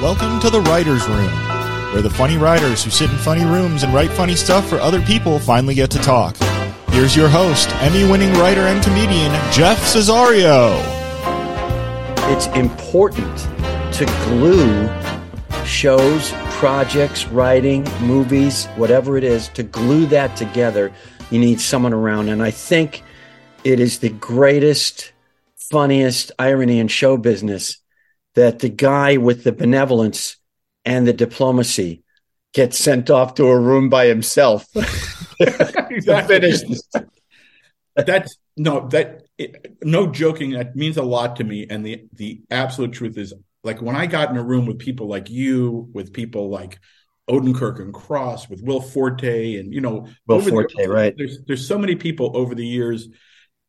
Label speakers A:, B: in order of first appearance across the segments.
A: Welcome to the Writer's Room, where the funny writers who sit in funny rooms and write funny stuff for other people finally get to talk. Here's your host, Emmy winning writer and comedian, Jeff Cesario.
B: It's important to glue shows, projects, writing, movies, whatever it is, to glue that together. You need someone around. And I think it is the greatest, funniest irony in show business that the guy with the benevolence and the diplomacy gets sent off to a room by himself.
C: That's no that it, no joking. That means a lot to me. And the the absolute truth is, like when I got in a room with people like you, with people like Odenkirk and Cross, with Will Forte, and you know,
B: Will Forte,
C: the,
B: right?
C: There's there's so many people over the years.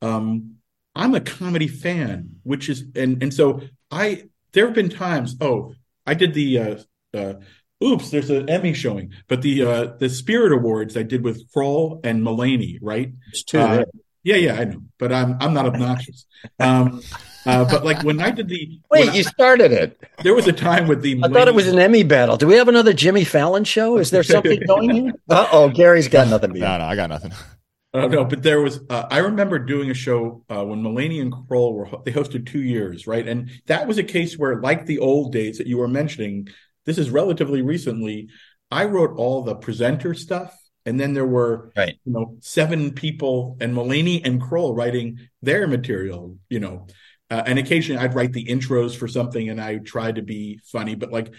C: Um, I'm a comedy fan, which is and and so I there have been times. Oh, I did the. Uh, uh, oops, there's an Emmy showing, but the uh, the Spirit Awards I did with Kroll and Mulaney, right?
B: It's two.
C: Uh. Yeah, yeah, I know, but I'm I'm not obnoxious. Um, uh, but like when I did the
B: Wait, you
C: I-
B: started it.
C: there was a time with the
B: I thought it was an Emmy battle. Do we have another Jimmy Fallon show? Is there something going here? Uh oh, Gary's got nothing. To
A: No, no, I got nothing.
C: Uh, no, but there was. Uh, I remember doing a show uh, when Mulaney and Kroll were. They hosted two years, right? And that was a case where, like the old days that you were mentioning, this is relatively recently. I wrote all the presenter stuff, and then there were,
B: Right.
C: you know, seven people and Mulaney and Kroll writing their material. You know, uh, and occasionally I'd write the intros for something, and I tried to be funny, but like.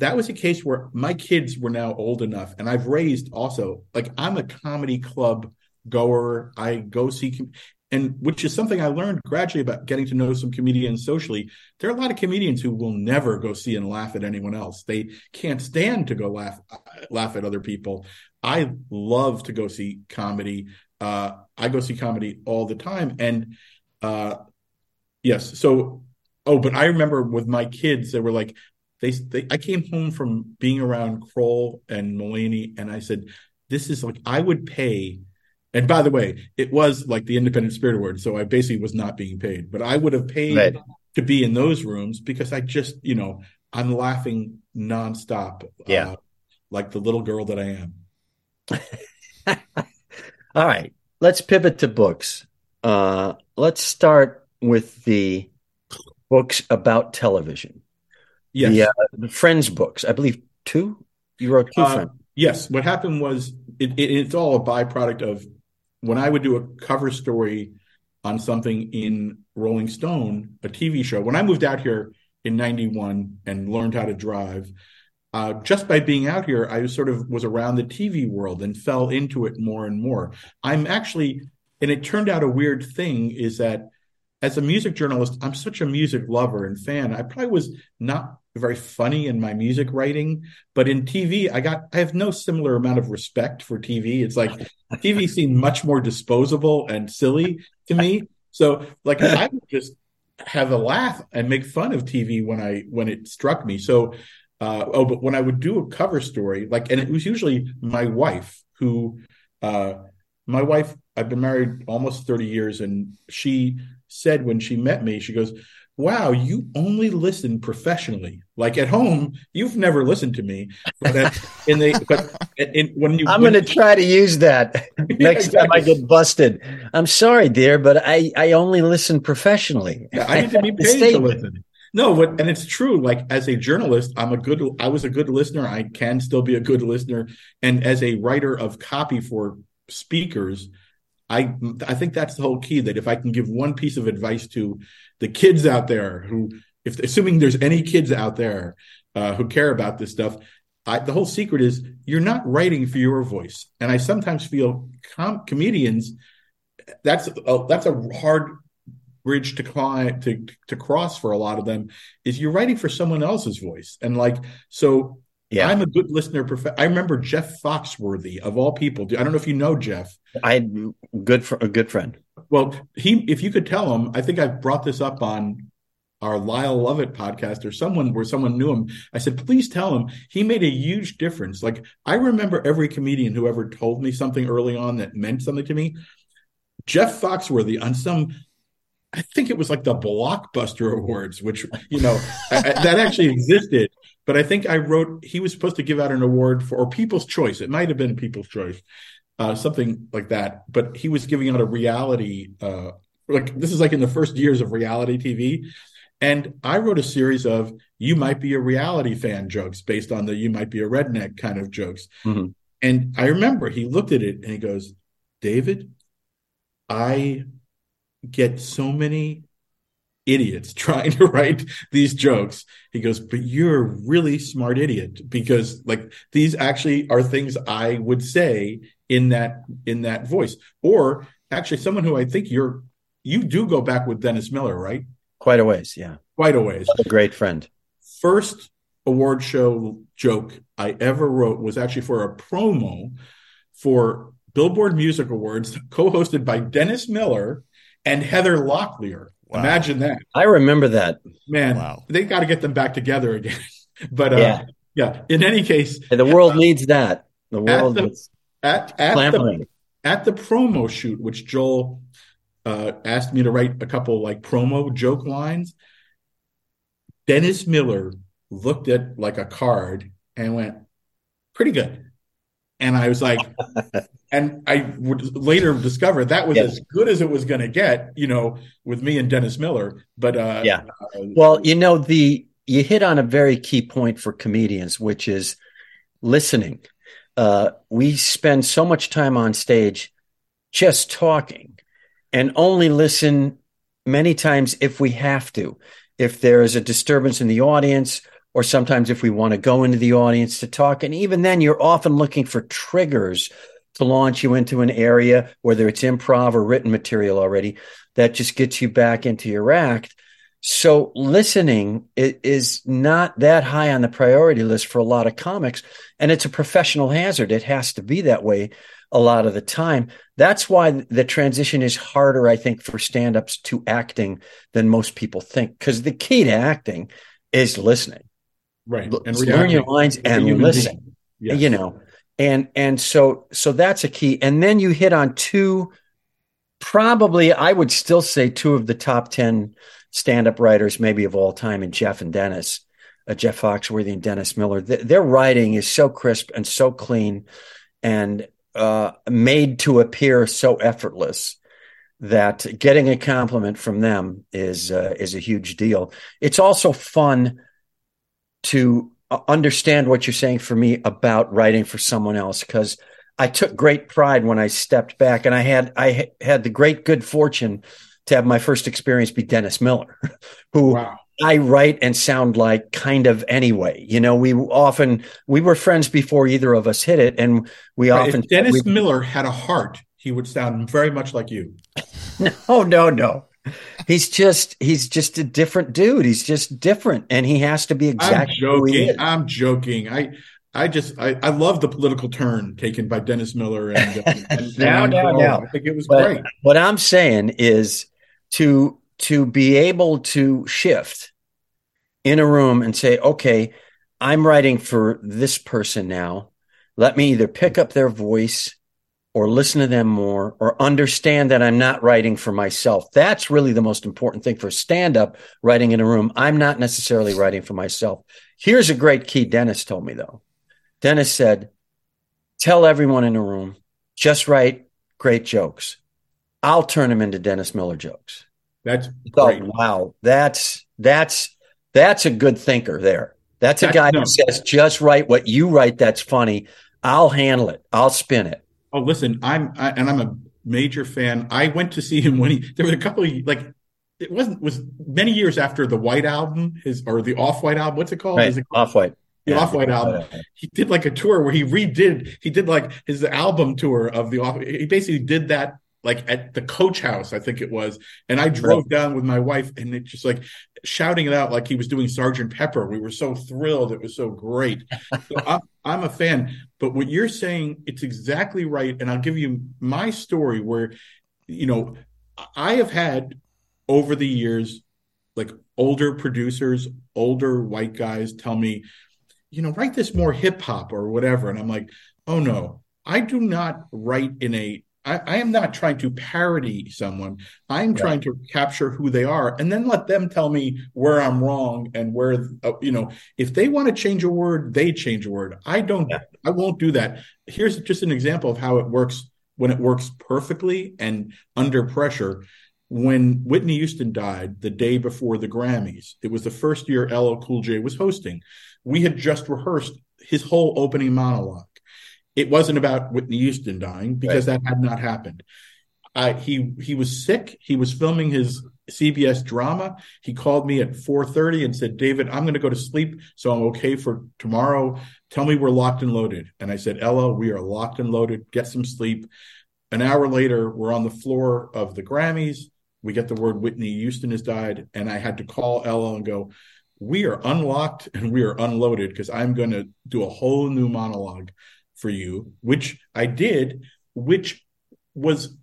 C: That was a case where my kids were now old enough, and I've raised also like I'm a comedy club goer. I go see, com- and which is something I learned gradually about getting to know some comedians socially. There are a lot of comedians who will never go see and laugh at anyone else. They can't stand to go laugh laugh at other people. I love to go see comedy. Uh, I go see comedy all the time, and uh, yes, so oh, but I remember with my kids, they were like. They, they, I came home from being around Kroll and Mulaney, and I said, "This is like I would pay and by the way, it was like the Independent Spirit Award, so I basically was not being paid, but I would have paid
B: Right.
C: to be in those rooms because I just, you know, I'm laughing nonstop,
B: Yeah.
C: uh, like the little girl that I am.
B: All right, let's pivot to books. Uh, let's start with the books about television.
C: Yes,
B: The, uh, the Friends books, I believe two. You wrote two
C: Uh,
B: Friends.
C: yes. What happened was it, it, it's all a byproduct of when I would do a cover story on something in Rolling Stone, a TV show. When I moved out here in '91 and learned how to drive, uh, just by being out here, I sort of was around the TV world and fell into it more and more. I'm actually, and it turned out a weird thing is that as a music journalist, I'm such a music lover and fan. I probably was not very funny in my music writing, but in TV, I got I have no similar amount of respect for TV. It's like TV seemed much more disposable and silly to me. So like I would just have a laugh and make fun of TV when I when it struck me. So uh, oh, but when I would do a cover story, like, and it was usually my wife who, uh, my wife, I've been married almost 30 years, and she said when she met me, she goes, Wow, you only listen professionally. Like at home, you've never listened to me. But at, in the, but in, when you,
B: I'm going to try to use that next time I get busted. I'm sorry, dear, but I, I only listen professionally.
C: I need to be paid to listen. No, but and it's true. Like as a journalist, I'm a good. I was a good listener. I can still be a good listener. And as a writer of copy for speakers, I I think that's the whole key. That if I can give one piece of advice to the kids out there who, if assuming there's any kids out there uh, who care about this stuff, I, the whole secret is you're not writing for your voice. And I sometimes feel com- comedians that's a, that's a hard bridge to climb to to cross for a lot of them is you're writing for someone else's voice and like so
B: Yeah.
C: i'm a good listener prof- i remember jeff foxworthy of all people i don't know if you know jeff
B: I good for a good friend.
C: well he if you could tell him i think I've brought this up on our lyle lovett podcast or someone where someone knew him i said please tell him he made a huge difference like i remember every comedian who ever told me something early on that meant something to me jeff foxworthy on some I think it was like the Blockbuster Awards, which you know that actually existed. But I think I wrote he was supposed to give out an award for or People's Choice. It might have been People's Choice, uh, something like that. But he was giving out a reality. Uh, like this is like in the first years of reality TV, and I wrote a series of "You might be a reality fan" jokes based on the "You might be a redneck" kind of jokes. Mm-hmm. And I remember he looked at it and he goes, "David, I get so many idiots trying to write these jokes. He goes, but you're a really smart idiot because like these actually are things I would say in that in that voice. Or actually someone who I think you're you do go back with Dennis Miller, right?
B: Quite a ways, yeah.
C: Quite a ways.
B: A great friend.
C: First award show joke I ever wrote was actually for a promo for Billboard Music Awards, co-hosted by Dennis Miller and Heather Locklear. Wow. Imagine that.
B: I remember that.
C: Man, wow. they got to get them back together again. but uh, yeah. yeah, in any case,
B: the world uh, needs that. The world
C: at
B: the,
C: at, at the, at the promo shoot, which Joel uh, asked me to write a couple like promo joke lines. Dennis Miller looked at like a card and went, "Pretty good." And I was like, and I would later discover that was yes. as good as it was going to get, you know, with me and Dennis Miller. But uh,
B: yeah, uh, well, you know, the you hit on a very key point for comedians, which is listening. Uh, we spend so much time on stage just talking, and only listen many times if we have to. If there is a disturbance in the audience, or sometimes if we want to go into the audience to talk. And even then, you're often looking for triggers to launch you into an area, whether it's improv or written material already, that just gets you back into your act. So listening is not that high on the priority list for a lot of comics. And it's a professional hazard. It has to be that way a lot of the time. That's why the transition is harder, I think, for stand ups to acting than most people think. Because the key to acting is listening.
C: Right.
B: And learn your lines and listen. Yes. You know, and and so so that's a key. And then you hit on two probably i would still say two of the top 10 stand-up writers maybe of all time in jeff and dennis uh, jeff foxworthy and dennis miller. Th- their writing is so crisp and so clean and uh, made to appear so effortless that getting a compliment from them is uh, is a huge deal. It's also fun to understand what you're saying for me about writing for someone else because I took great pride when I stepped back and I had I had the great good fortune to have my first experience be Dennis Miller, who wow. I write and sound like kind of anyway. You know, we often we were friends before either of us hit it, and we right. often
C: if Dennis we, Miller had a heart, he would sound very much like you.
B: no, no, no he's just he's just a different dude. He's just different, and he has to be exactly.
C: I'm joking. I'm joking. I I just I, I love the political turn taken by Dennis Miller and, uh, and
B: now now now.
C: I think it was but great.
B: What I'm saying is to to be able to shift in a room and say, okay, I'm writing for this person now. Let me either pick up their voice or listen to them more or understand that I'm not writing for myself. That's really the most important thing for stand up writing in a room. I'm not necessarily writing for myself. Here's a great key Dennis told me though. Dennis said, tell everyone in the room, just write great jokes. I'll turn them into Dennis Miller jokes.
C: That's great.
B: wow. That's, that's, that's a good thinker there. That's a guy no. who says, just write what you write. That's funny. I'll handle it. I'll spin it.
C: Oh, listen, I'm I, and I'm a major fan. I went to see him when he there were a couple of like it wasn't was many years after the White album, his or the Off White album. What's it called?
B: Right. It
C: Off
B: White.
C: The yeah, Off White album. He did like a tour where he redid. He did like his album tour of the Off. He basically did that like at the coach house, I think it was. And I drove down with my wife and it just like shouting it out like he was doing Sergeant Pepper. We were so thrilled. It was so great. so I'm, I'm a fan. But what you're saying, it's exactly right. And I'll give you my story where, you know, I have had over the years, like older producers, older white guys tell me, you know, write this more hip hop or whatever. And I'm like, oh no, I do not write in a I, I, am not trying to parody someone. I'm right. trying to capture who they are and then let them tell me where I'm wrong and where, uh, you know, if they want to change a word, they change a word. I don't, yeah. I won't do that. Here's just an example of how it works when it works perfectly and under pressure. When Whitney Houston died the day before the Grammys, it was the first year LL Cool J was hosting. We had just rehearsed his whole opening monologue it wasn't about Whitney Houston dying because right. that had not happened. Uh, he he was sick. He was filming his CBS drama. He called me at 4:30 and said, "David, I'm going to go to sleep, so I'm okay for tomorrow. Tell me we're locked and loaded." And I said, "LL, we are locked and loaded. Get some sleep." An hour later, we're on the floor of the Grammys. We get the word Whitney Houston has died, and I had to call LL and go, "We are unlocked and we are unloaded because I'm going to do a whole new monologue." For you, which I did, which was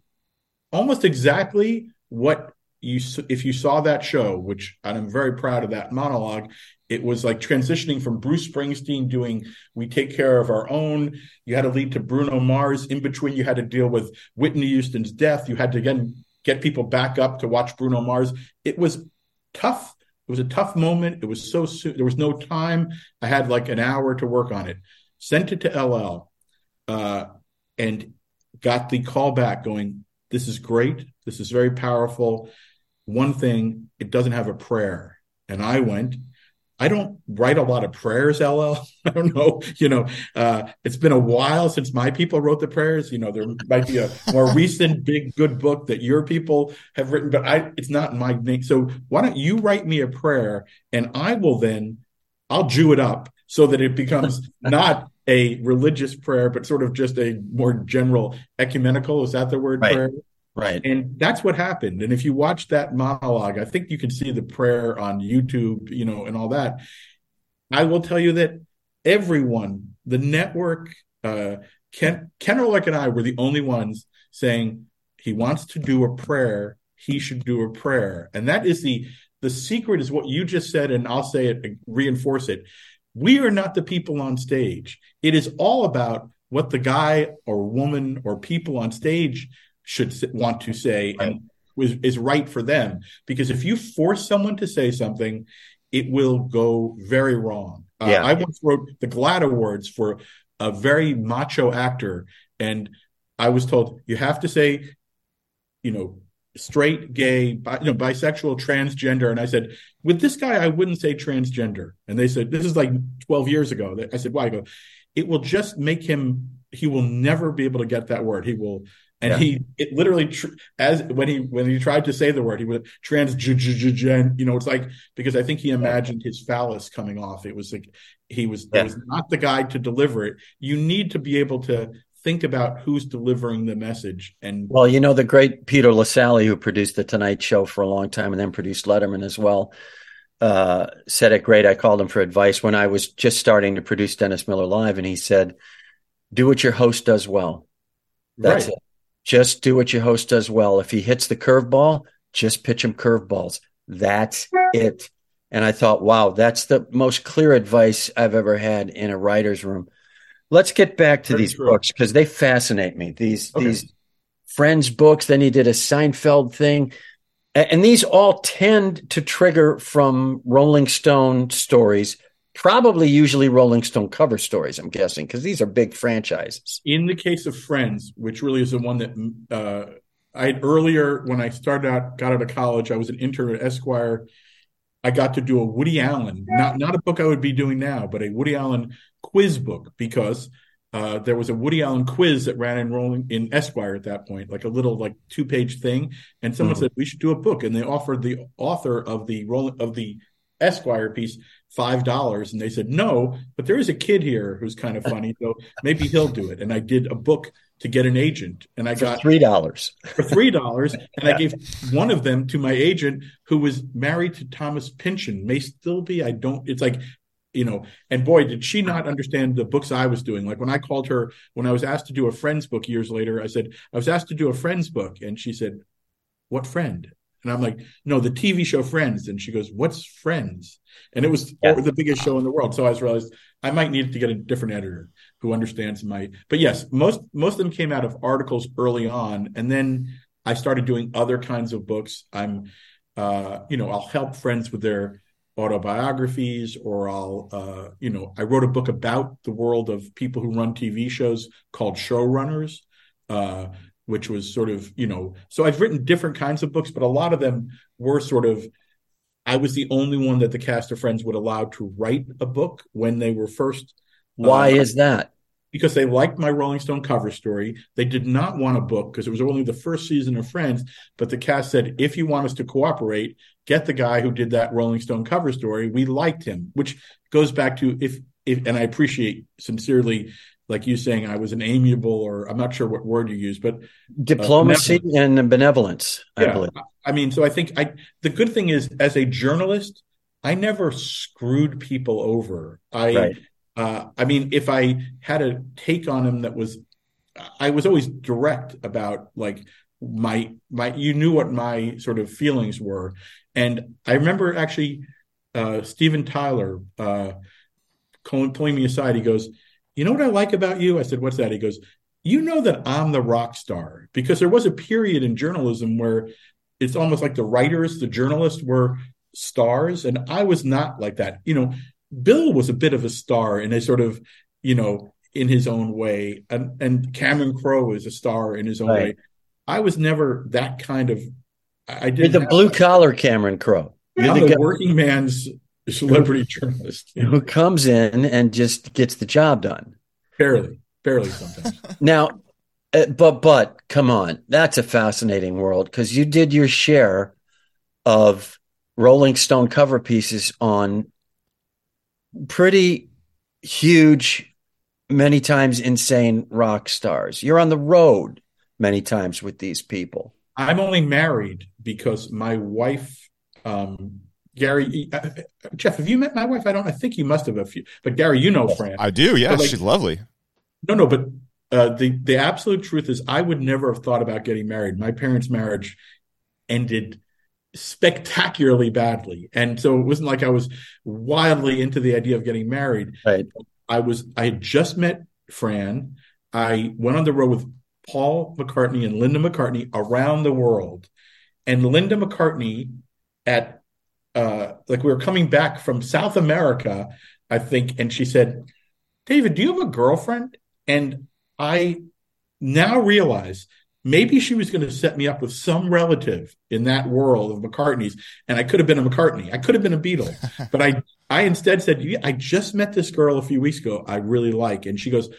C: almost exactly what you if you saw that show, which I'm very proud of that monologue. It was like transitioning from Bruce Springsteen doing "We Take Care of Our Own." You had to lead to Bruno Mars. In between, you had to deal with Whitney Houston's death. You had to again get people back up to watch Bruno Mars. It was tough. It was a tough moment. It was so soon. There was no time. I had like an hour to work on it sent it to LL, uh, and got the call back going, This is great. This is very powerful. One thing, it doesn't have a prayer. And I went, I don't write a lot of prayers, LL. I don't know. You know, uh, it's been a while since my people wrote the prayers. You know, there might be a more recent big good book that your people have written, but I it's not my name. So why don't you write me a prayer and I will then I'll Jew it up so that it becomes not a religious prayer, but sort of just a more general ecumenical. Is that the word
B: right.
C: prayer?
B: Right.
C: And that's what happened. And if you watch that monologue, I think you can see the prayer on YouTube, you know, and all that. I will tell you that everyone, the network, uh, Ken, Ken Ehrlich and I were the only ones saying he wants to do a prayer. He should do a prayer. And that is the, the secret is what you just said. And I'll say it, reinforce it we are not the people on stage. It is all about what the guy or woman or people on stage should want to say right. and is, is right for them. Because if you force someone to say something, it will go very wrong. Uh. I once wrote the GLAAD Awards for a very macho actor, and I was told you have to say, you know, straight, gay, bi, you know, bisexual, transgender. And I said, with this guy, I wouldn't say transgender. And they said, this is like 12 years ago. I said, why? I go, it will just make him, he will never be able to get that word. He will, and yeah. he, it literally, as when he, when he tried to say the word, he would trans, you know, it's like, because I think he imagined his phallus coming off. It was like, he was, yeah. was not the guy to deliver it. You need to be able to think about who's delivering the message. And
B: well, you know, the great Peter Lassally, who produced the Tonight Show for a long time and then produced Letterman as well, uh, said it great. I called him for advice when I was just starting to produce Dennis Miller Live, and he said, "Do what your host does well. That's right. it. Just do what your host does well. If he hits the curveball, just pitch him curveballs. That's it." And I thought, wow, that's the most clear advice I've ever had in a writer's room let's get back to Very these true. books because they fascinate me. These okay. these friends books. Then he did a Seinfeld thing, and these all tend to trigger from Rolling Stone stories. Probably usually Rolling Stone cover stories, I'm guessing, because these are big franchises.
C: In the case of Friends, which really is the one that uh, I earlier, when I started out, got out of college, I was an intern at Esquire. I got to do a Woody Allen, not not a book I would be doing now, but a Woody Allen quiz book because uh, there was a Woody Allen quiz that ran in rolling in Esquire at that point, like a little like two page thing. And someone mm-hmm. said we should do a book, and they offered the author of the rolling of the Esquire piece five dollars, and they said no, but there is a kid here who's kind of funny, so maybe he'll do it. And I did a book to get an agent, and I
B: for
C: got
B: three dollars
C: for three dollars, and. I gave one of them to my agent who was married to Thomas Pynchon, may still be. I don't. It's like you know, and boy, did she not understand the books I was doing. Like when I called her, when I was asked to do a friend's book years later, I said, I was asked to do a friend's book. And she said, What friend? And I'm like, no, the TV show Friends. And she goes, what's Friends? And it was
B: Yeah.
C: the biggest show in the world. So I realized I might need to get a different editor who understands my. But yes, most most of them came out of articles early on, and then I started doing other kinds of books. I'm, uh, you know, I'll help friends with their autobiographies, or I'll, uh, you know, I wrote a book about the world of people who run TV shows called Showrunners. Uh, which was sort of you know so i've written different kinds of books but a lot of them were sort of i was the only one that the cast of friends would allow to write a book when they were first
B: Why
C: uh,
B: is that?
C: because they liked my rolling stone cover story they did not want a book because it was only the first season of friends but the cast said if you want us to cooperate get the guy who did that rolling stone cover story we liked him which goes back to if if and i appreciate sincerely like you saying I was an amiable or I'm not sure what word you use, but
B: Diplomacy and benevolence, I
C: yeah,
B: believe.
C: I mean, so I think I the good thing is as a journalist, I never screwed people over. I
B: Right.
C: uh, I mean, if I had a take on him that was, I was always direct about like my my. You knew what my sort of feelings were, and I remember actually uh, Steven Tyler uh, calling, pulling me aside. He goes, "You know what I like about you?" I said, "What's that?" He goes, "You know that I'm the rock star because there was a period in journalism where it's almost like the writers, the journalists were stars, and I was not like that. You know, Bill was a bit of a star in a sort of, you know, in his own way, and and Cameron Crowe is a star in his own
B: Right.
C: way. I was never that kind of. I didn't
B: the blue collar Cameron Crowe.
C: I'm
B: the
C: working man's celebrity journalist.
B: who comes in and just gets the job done.
C: barely, barely sometimes.
B: Now, uh, but but come on, that's a fascinating world because you did your share of Rolling Stone cover pieces on pretty huge, many times insane rock stars. You're on the road many times with these people.
C: I'm only married because my wife, um, Gary, uh, Jeff, have you met my wife? I don't. I think you must have a few. But Gary, you know Fran.
A: I do. Yeah,
C: like-
A: she's lovely.
C: No, no, but uh, the the absolute truth is, I would never have thought about getting married. My parents' marriage ended spectacularly badly, and so it wasn't like I was wildly into the idea of getting married.
B: Right.
C: I was. I had just met Fran. I went on the road with Paul McCartney and Linda McCartney around the world, and Linda McCartney at uh, like we were coming back from South America, I think, and she said, "David, do you have a girlfriend?" And I now realize maybe she was going to set me up with some relative in that world of McCartney's, and I could have been a McCartney. I could have been a Beatle, but I I instead said, "Yeah, I just met this girl a few weeks ago. I really like," and she goes,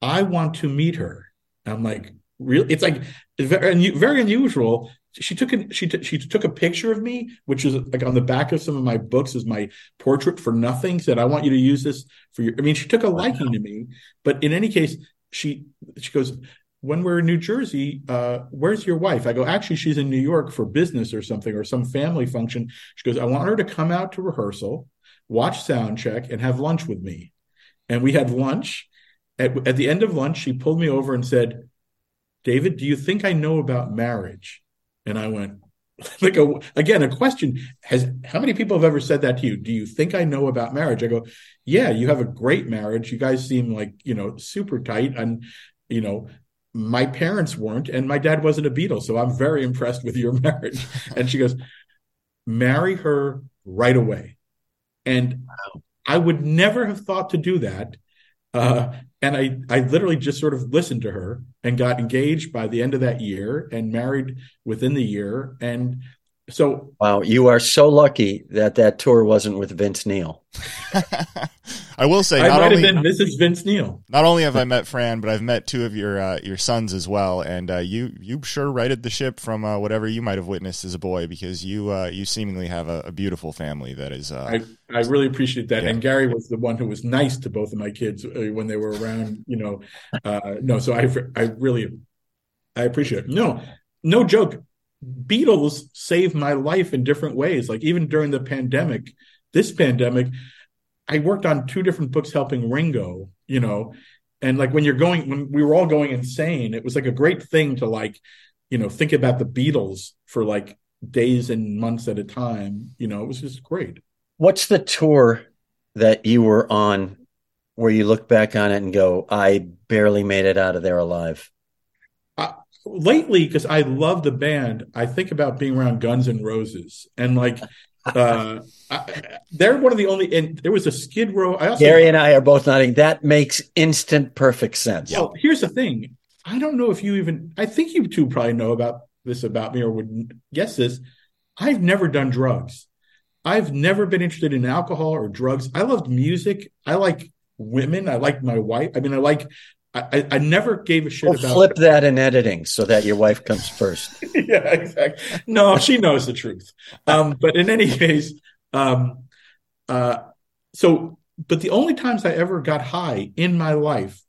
C: "I want to meet her." And I'm like, "Really?" It's like very very unusual. She took a, she t- she took a picture of me, which is like on the back of some of my books as my portrait for nothing. Said, "I want you to use this for your." I mean, she took a liking to me, but in any case, she she goes, "When we're in New Jersey, uh, where's your wife?" I go, "Actually, she's in New York for business or something or some family function." She goes, "I want her to come out to rehearsal, watch sound check, and have lunch with me." And we had lunch. At, at the end of lunch, she pulled me over and said, "David, do you think I know about marriage?" And I went, like a, again, a question has how many people have ever said that to you? Do you think I know about marriage? I go, yeah, you have a great marriage. You guys seem like, you know, super tight. And, you know, my parents weren't, and my dad wasn't a Beatle. So I'm very impressed with your marriage. And she goes, marry her right away. And I would never have thought to do that. Uh, and I, I literally just sort of listened to her and got engaged by the end of that year and married within the year. And so
B: Wow, you are so lucky that that tour wasn't with Vince Neil.
A: I will say,
C: I
A: not
C: might
A: only
C: have been Mrs. Vince Neil.
A: not only have I met Fran, but I've met two of your uh, your sons as well, and uh, you you sure righted the ship from uh, whatever you might have witnessed as a boy, because you uh, you seemingly have a, a beautiful family that is. Uh,
C: I, I really appreciate that.
A: Yeah.
C: And Gary was the one who was nice to both of my kids uh, when they were around, you know. Uh, no, so I, I really, I appreciate it. No, no joke. Beatles saved my life in different ways. Like even during the pandemic, this pandemic, I worked on two different books helping Ringo, you know, and like when you're going, when we were all going insane, it was like a great thing to like, you know, think about the Beatles for like days and months at a time. You know, it was just great.
B: What's the tour that you were on where you look back on it and go, I barely made it out of there alive?
C: Uh, lately, because I love the band, I think about being around Guns and Roses and like. Uh, I, they're one of the only, and there was a Skid Row. I also,
B: Gary and I are both nodding. That makes instant perfect sense.
C: Well, here's the thing. I don't know if you even. I think you two probably know about this about me or would guess this. I've never done drugs. I've never been interested in alcohol or drugs. I loved music. I like women. I like my wife. I mean, I like. I, I never gave a shit
B: well,
C: about.
B: Flip that in editing so that your wife comes first.
C: yeah, exactly. No, she knows the truth. Um, but in any case, um, uh, so but the only times I ever got high in my life,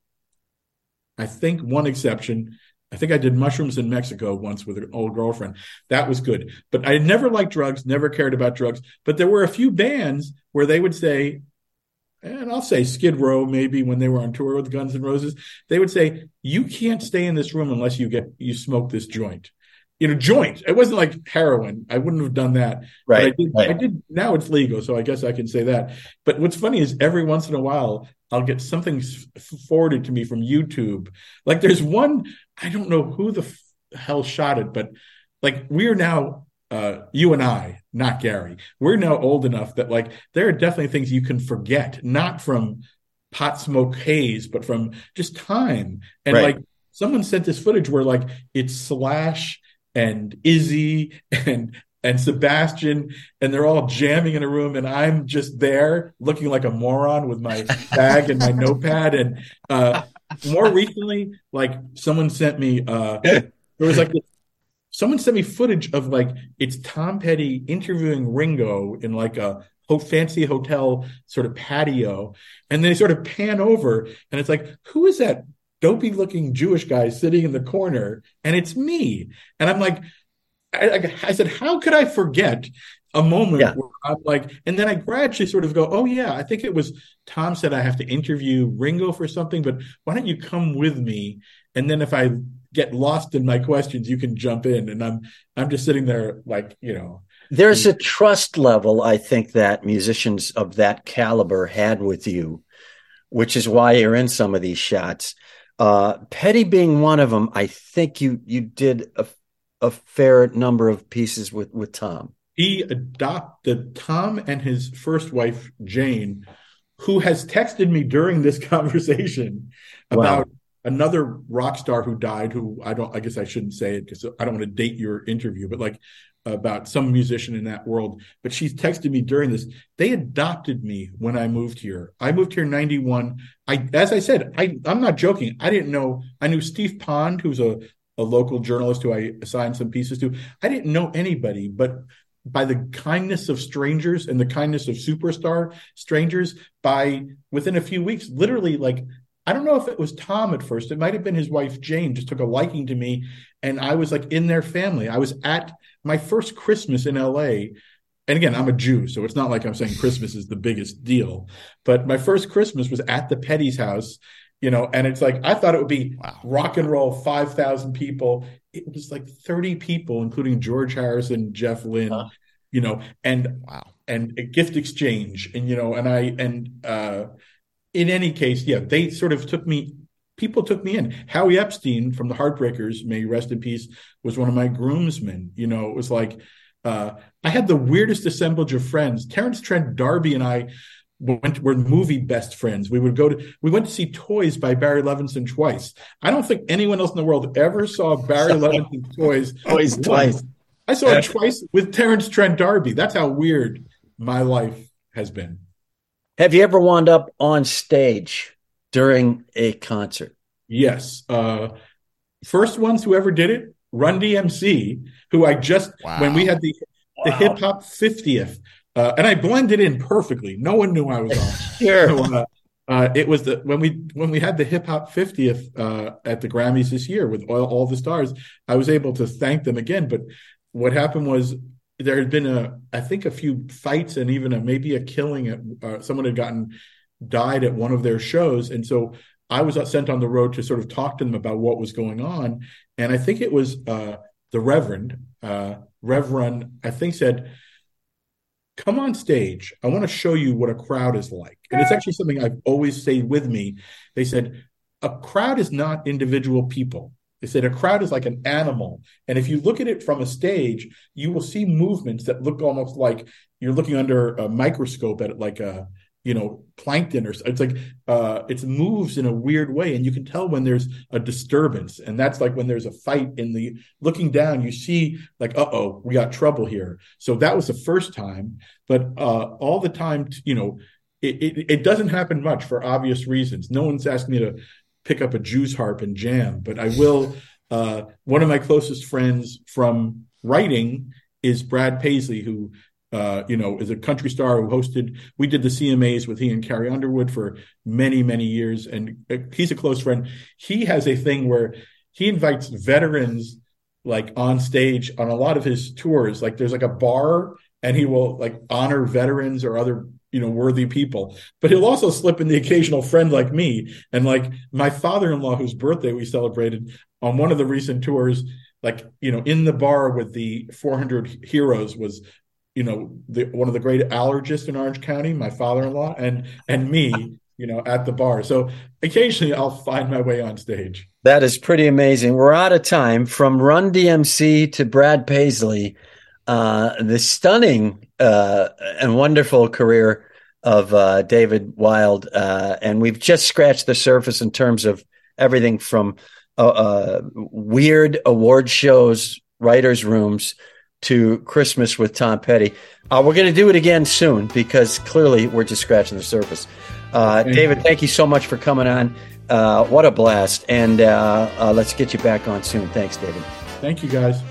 C: I think one exception. I think I did mushrooms in Mexico once with an old girlfriend. That was good. But I never liked drugs, never cared about drugs. But there were a few bands where they would say, and I'll say Skid Row, maybe when they were on tour with Guns N' Roses, they would say, "You can't stay in this room unless you get you smoke this joint." You know, joint. It wasn't like heroin. I wouldn't have done that.
B: Right.
C: But I did.
B: right.
C: I did. Now it's legal, so I guess I can say that. But what's funny is every once in a while I'll get something forwarded to me from YouTube. Like there's one. I don't know who the hell shot it, but like we are now uh, you and I, not Gary, we're now old enough that like there are definitely things you can forget, not from pot smoke haze, but from just time. And
B: Right.
C: like someone sent this footage where like it's Slash and Izzy and and Sebastian, and they're all jamming in a room, and I'm just there looking like a moron with my bag and my notepad. And uh, more recently, like someone sent me, uh, there was like someone sent me footage of like it's Tom Petty interviewing Ringo in like a fancy hotel sort of patio, and they sort of pan over, and it's like, who is that dopey looking Jewish guy sitting in the corner? And it's me, and I'm like, I, I, said, how could I forget? A moment
B: Yeah.
C: where I'm like, and then I gradually sort of go, oh yeah, I think it was Tom said I have to interview Ringo for something, but why don't you come with me? And then if I get lost in my questions, you can jump in. And I'm I'm just sitting there like, you know,
B: There's a trust level I think that musicians of that caliber had with you, which is why you're in some of these shots. Uh, Petty being one of them, I think you you did a, a fair number of pieces with with Tom.
C: he adopted Tom and his first wife, Jane, who has texted me during this conversation
B: Wow.
C: about another rock star who died, who I don't, I guess I shouldn't say it because I don't want to date your interview, but like about some musician in that world. But she's texted me during this. They adopted me when I moved here. I moved here in 91. I, as I said, I, I'm not joking. I didn't know, I knew Steve Pond, who's a, a local journalist who I assigned some pieces to. I didn't know anybody, but by the kindness of strangers and the kindness of superstar strangers, by within a few weeks, literally like I don't know if it was Tom at first. It might have been his wife Jane just took a liking to me and I was like in their family. I was at my first Christmas in LA. And again, I'm a Jew, so it's not like I'm saying Christmas is the biggest deal. But my first Christmas was at the Petty's house, you know, and it's like I thought it would be
A: Wow.
C: rock and roll, 5,000 people. It was like 30 people, including George Harrison, Jeff Lynne,
B: Huh.
C: you know, and
A: Wow.
C: and a gift exchange and you know and i and uh in any case yeah they sort of took me people took me in howie epstein from the heartbreakers may rest in peace was one of my groomsmen you know it was like uh i had the weirdest assemblage of friends terrence trent d'arby and i went were movie best friends we would go to we went to see toys by barry levinson twice i don't think anyone else in the world ever saw barry levinson toys once.
B: twice.
C: I saw it twice with Terrence Trent D'Arby. That's how weird my life has been.
B: Have you ever wound up on stage during a concert?
C: Yes. Uh, first ones who ever did it, Run DMC, who I just
A: Wow.
C: when we had the the
B: Wow.
C: hip hop 50th, uh, and I blended in perfectly. No one knew I was on.
B: Sure.
C: So, uh, uh, it was the when we when we had the hip hop 50th uh, at the Grammys this year with all, all the stars. I was able to thank them again. But what happened was there had been a I think a few fights and even a, maybe a killing. At, uh, someone had gotten died at one of their shows, and so I was sent on the road to sort of talk to them about what was going on. And I think it was uh, the Reverend, uh, Reverend, I think said, come on stage. I want to show you what a crowd is like. And it's actually something I've always stayed with me. They said, a crowd is not individual people. They said a crowd is like an animal. And if you look at it from a stage, you will see movements that look almost like you're looking under a microscope at like a, you know, plankton or it's like uh it moves in a weird way. And you can tell when there's a disturbance. And that's like when there's a fight in the looking down, you see like, uh oh, we got trouble here. So that was the first time. But uh all the time, you know, it, it, it, doesn't happen much for obvious reasons. No one's asked me to pick up a Jew's harp and jam, but I will. Uh, one of my closest friends from writing is Brad Paisley, who uh, you know is a country star who hosted. We did the CMAs with he and Carrie Underwood for many many years, and uh, he's a close friend. He has a thing where he invites veterans like on stage on a lot of his tours. Like there's like a bar, and he will like honor veterans or other you know worthy people. But he'll also slip in the occasional friend like me. And like my father-in-law whose birthday we celebrated on one of the recent tours like you know in the bar with the 400 heroes was you know the, one of the great allergists in orange county my father-in-law and and me you know at the bar. So occasionally i'll find my way on stage.
B: That is pretty amazing. We're out of time. From run dmc to brad paisley uh, the stunning uh, and wonderful career of uh, David Wild, uh, and we've just scratched the surface in terms of everything from uh, uh, weird award shows, writers' rooms, to Christmas with Tom Petty. we're going to do it again soon because clearly we're just scratching the surface. Thank David, you. thank you so much for coming on. what a blast! And let's get you back on soon. Thanks, David.
C: Thank you, guys.